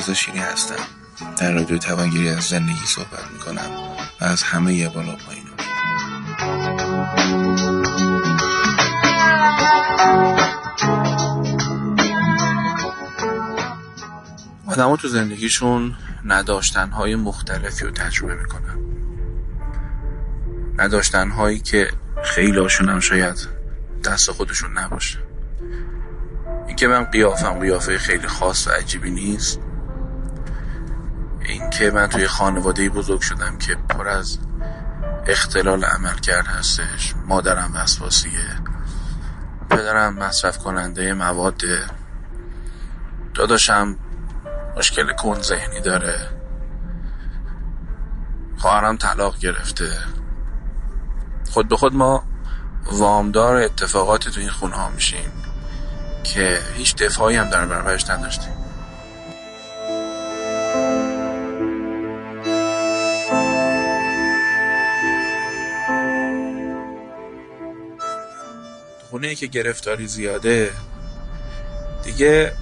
رضا شیری هستم. در رادیو توانگیری از زندگی صحبت می‌کنم و از همه بالا پایین آدم تو زندگیشون نداشتنهای مختلفی رو تجربه می‌کنن. نداشتنهایی که خیلی هاشون هم شاید دست خودشون نباشه. اینکه من قیافم قیافه خیلی خاص و عجیبی نیست اینکه من توی خانواده بزرگ شدم که پر از اختلال عمل هستش مادرم وسواسیه پدرم مصرف کننده مواد داداشم مشکل کن ذهنی داره خواهرم طلاق گرفته. خود به خود ما وامدار اتفاقات تو این خونه ها میشیم که هیچ دفاعی هم در برابرش نداشتیم. خونه که گرفتاری زیاده دیگه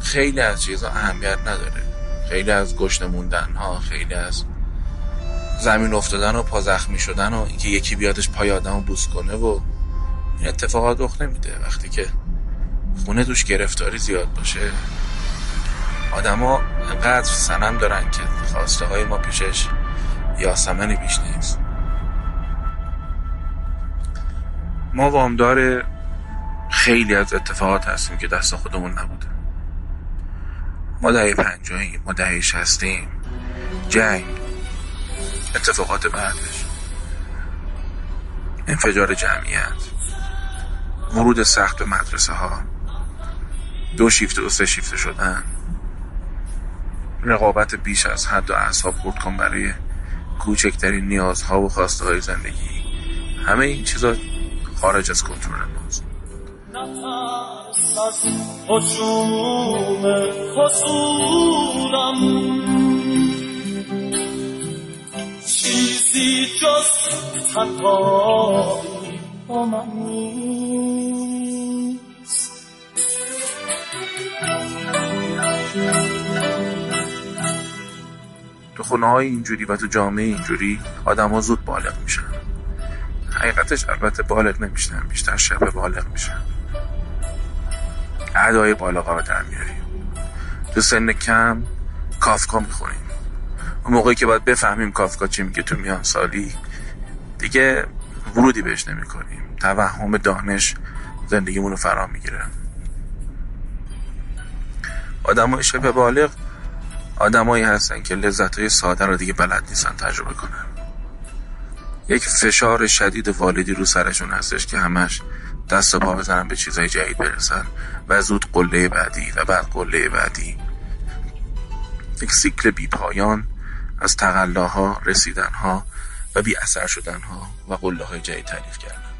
خیلی از چیزا اهمیت نداره. خیلی از گشت موندن ها خیلی از زمین افتادن و پا زخمی شدن و اینکه یکی بیادش پای آدم رو بوس کنه و این اتفاقات رخ نمیده. وقتی که خونه دوش گرفتاری زیاد باشه آدما انقدر سنم دارن که خواسته های ما پیشش یاسمنی بیش نیست. ما وامدار خیلی از اتفاقات هستیم که دست خودمون نبوده. ما دهه پنجاهیم ما دهه شستیم. جنگ اتفاقات بعدش. انفجار جمعیت. ورود سخت به مدرسه ها دو شیفت و سه شیفت شدن. رقابت بیش از حد و اعصاب خورد کن برای کوچکترین نیازها و خواسته های زندگی. همه این چیزا خارج از کنترل ماست چیزی جز تنهایی با من تو خونه های اینجوری و تو جامعه اینجوری آدم ها زود بالغ میشن. حقیقتش البته بالغ نمیشن بیشتر شبه بالغ میشن ادای بالا رو در میاریم. تو سن کم کافکا می‌خوریم. اون موقعی که باید بفهمیم کافکا چی میگه تو میان سالی دیگه ورودی بهش نمی کنیم توهم دانش زندگیمون رو فرا می‌گیره. آدم های شبه بالغ آدمایی هستن که لذت های ساده رو دیگه بلد نیستن تجربه کنن. یک فشار شدید والدی رو سرشون هستش که همش دست و پا بزنن به چیزهای جدید برسن و زود قله بعدی و بعد قله بعدی. یک سیکل بی پایان از تقلاها رسیدنها و بی اثر شدنها و قله های جدید تعریف کردن.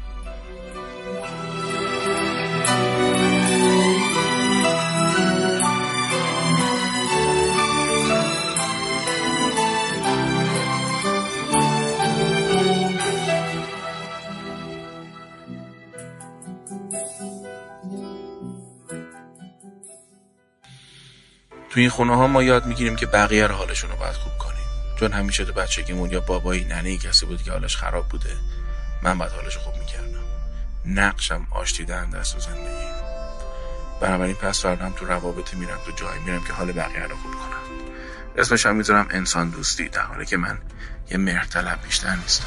تو این خونه ها ما یاد می‌گیریم که بقیه رو حالشون رو باید خوب کنیم. چون همیشه تو بچگیمون یا بابایی ننه کسی بود که حالش خراب بوده من باید حالش خوب می‌کردم. نقشم آشتیدن دست و زندگی. بنابراین پس فردم تو روابط میرم تو جایی میرم که حال بقیه رو خوب کنم. اسمش هم می‌ذارم انسان دوستی در حالی که من یه مرتلب بیشتر نیستم.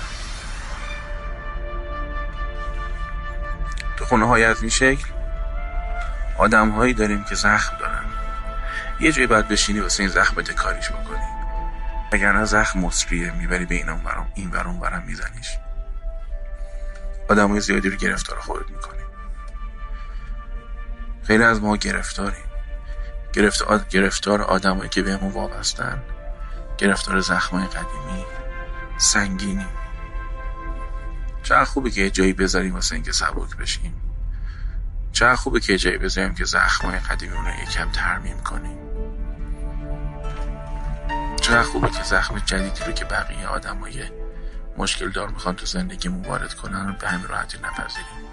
تو خونه های از این شکل آدم هایی داریم که زخم دارن. یه جایی باید بشینی واسه این زخم کاریش بکنی. نه زخم مصریه می‌بری به این برام این برام برام میزنیش. آدمای زیادی رو گرفتار خودت می‌کنی. خیلی از ما گرفتاریم. گرفتار, گرفتار آدمایی که بهمون وابستن گرفتار زخمای قدیمی سنگینی. چقدر خوبه که یه جایی بذاریم واسه اینکه سبک بشیم. چقدر خوبه که یه جایی بذاریم که زخمای قدیمی رو یکم ترمیم کنیم. چقدر خوبه که زخم جدیدی رو که بقیه آدمای مشکل دار می‌خوان تو زندگی وارد کنن به همین راحتی نپذیریم.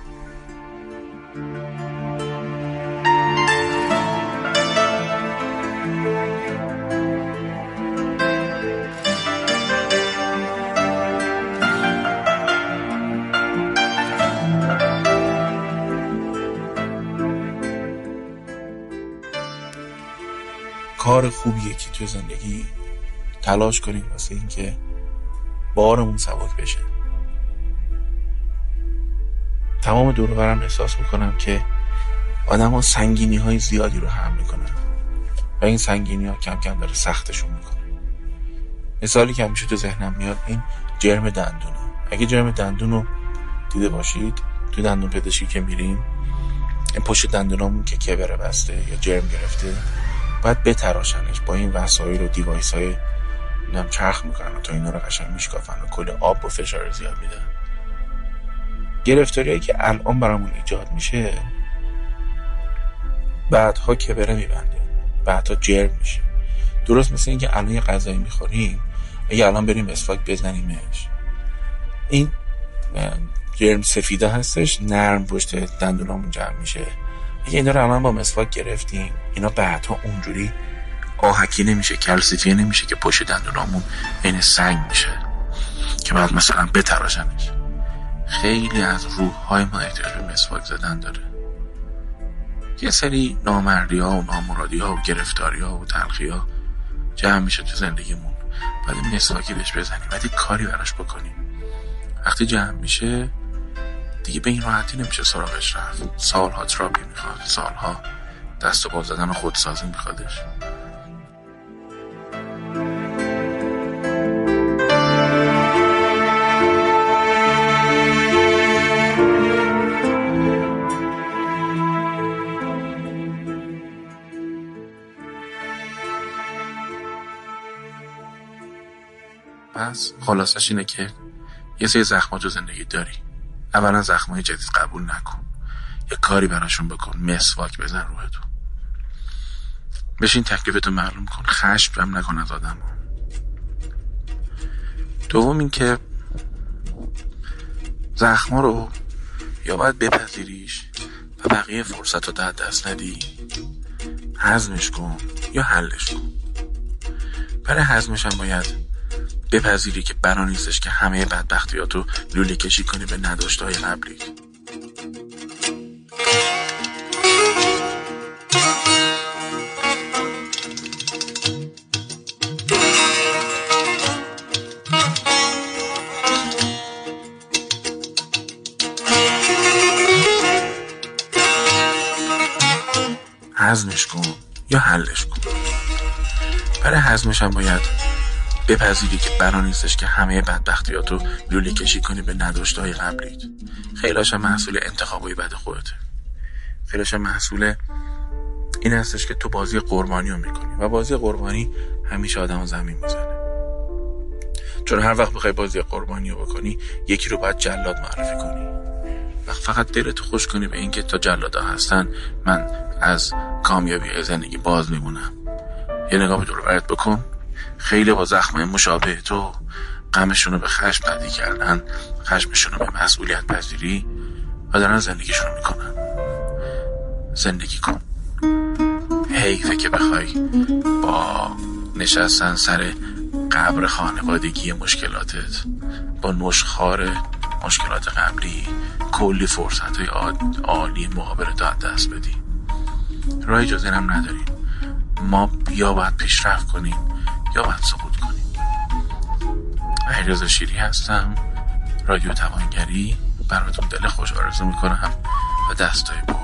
کار خوبیه که تو زندگی تلاش کنیم واسه اینکه بارمون سبک بشه. تمام دور برم احساس می‌کنم که آدم ها سنگینی های زیادی رو هم می‌کنن و این سنگینی ها کم کم داره سختشون می‌کنه. مثالی که همیشه تو ذهنم میاد این جرم دندونه. اگه جرم دندون رو دیده باشید تو دندون پزشکی که میریم این پشت دندونامون که کبره بسته یا جرم گرفته باید بتراشنش با این وسایل و دیوایس های نم چرخ می‌کنن. تا اینا رو قشنگ میشکافن و کل آب و فشار زیاد میدن. گرفتاری که الان برامون ایجاد میشه بعدها کبره میبنده. بعدها جرم میشه. درست مثل اینکه الان یه غذایی می‌خوریم اگه الان بریم اسفاک بزنیمش. این جرم سفیده هستش نرم پشت دندونامون جمع میشه. اگه اینا رو الان با مسواک گرفتیم اینا بعدها اونجوری آهکی نمیشه کلسیفیه نمیشه که پشت دندونامون این سنگ میشه که بعد مثلا بتراشنش. خیلی از روح های ما احتیاج به مسواک زدن داره. یه سری نامردی ها و نامرادی ها و گرفتاری ها و تلخی ها جمع میشه تو زندگیمون. بعد مسواکی بهش بزنیم. بعد کاری براش بکنیم. وقتی جمع میشه دیگه به این راحتی نمیشه سراغش رفت. سالها تراپی می‌خواد. سالها دست و زدن و خودسازی میخوادش پس خلاصش اینه که یه سری زخمات تو زندگی داری. اولا زخمای جدید قبول نکن. یه کاری براشون بکن. مسواک بزن روحتون بشین تکلیفتو معلوم کن. خشم هم نکن از آدم دوم اینکه زخما رو یا باید بپذیریش و بقیه فرصت رو در دست ندی. حزمش کن یا حلش کن. برای حزمش هم باید بپذیری که برا نیستش که همه بدبختیات رو لوله کشی کنی به نداشته های قبلی. حزمش کن یا حلش کن. برای حزمش هم باید بپذیری که برا نیستش که همه بدبختیات رو لوله کشی کنی به نداشته های قبلیت خیلاش محصول انتخابای بد خودته. خیلاش محصول این هستش که تو بازی قربانی رو می‌کنی و بازی قربانی همیشه آدم زمین می‌زنه. چون هر وقت بخوای بازی قربانی رو بکنی یکی رو باید جلاد معرفی کنی. و فقط دلتو خوش کنی به اینکه تا جلادا هستن من از کامیابی زندگی باز میمونم. یه نگاه به دور بکن. خیلی با زخم مشابه تو غمشون رو به خشم تبدیل کردن خشمشون رو به مسئولیت پذیری و دارن زندگیشون رو می‌کنن. زندگی کن. حیفه که بخوای با نشستن سر قبر خانوادگی مشکلاتت با نشخار مشکلات قبلی کلی فرصت های عالی مقابل داد دست بدی. راه جز هم نداریم. ما یا باید پیشرفت کنیم. یا باید سقوط کنیم؟ علیرضا شیری هستم. رادیو توانگری. براتون دل خوش آرزو می‌کنم. و دستای بود